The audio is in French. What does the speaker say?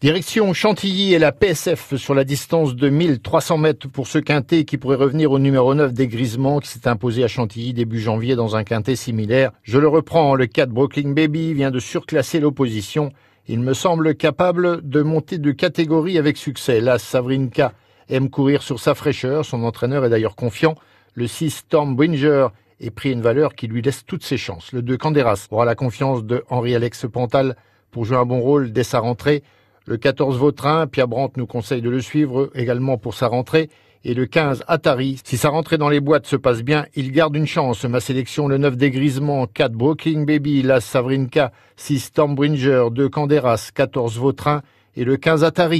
Direction Chantilly et la PSF sur la distance de 1300 mètres pour ce quintet qui pourrait revenir au numéro 9 des Grisements qui s'est imposé à Chantilly début janvier dans un quintet similaire. Je le reprends, le 4 Brooklyn Baby vient de surclasser l'opposition. Il me semble capable de monter de catégorie avec succès. La Savrinka aime courir sur sa fraîcheur, son entraîneur est d'ailleurs confiant. Le 6 Stormbringer est pris une valeur qui lui laisse toutes ses chances. Le 2 Canderas aura la confiance de Henri-Alex Pantal pour jouer un bon rôle dès sa rentrée. Le 14 Vautrin, Pierre Brandt nous conseille de le suivre également pour sa rentrée. Et le 15 Atari, si sa rentrée dans les boîtes se passe bien, il garde une chance. Ma sélection, le 9 Dégrisement, 4 Brooking Baby, la Savrinka, 6 Stormbringer, 2 Canderas, 14 Vautrin et le 15 Atari.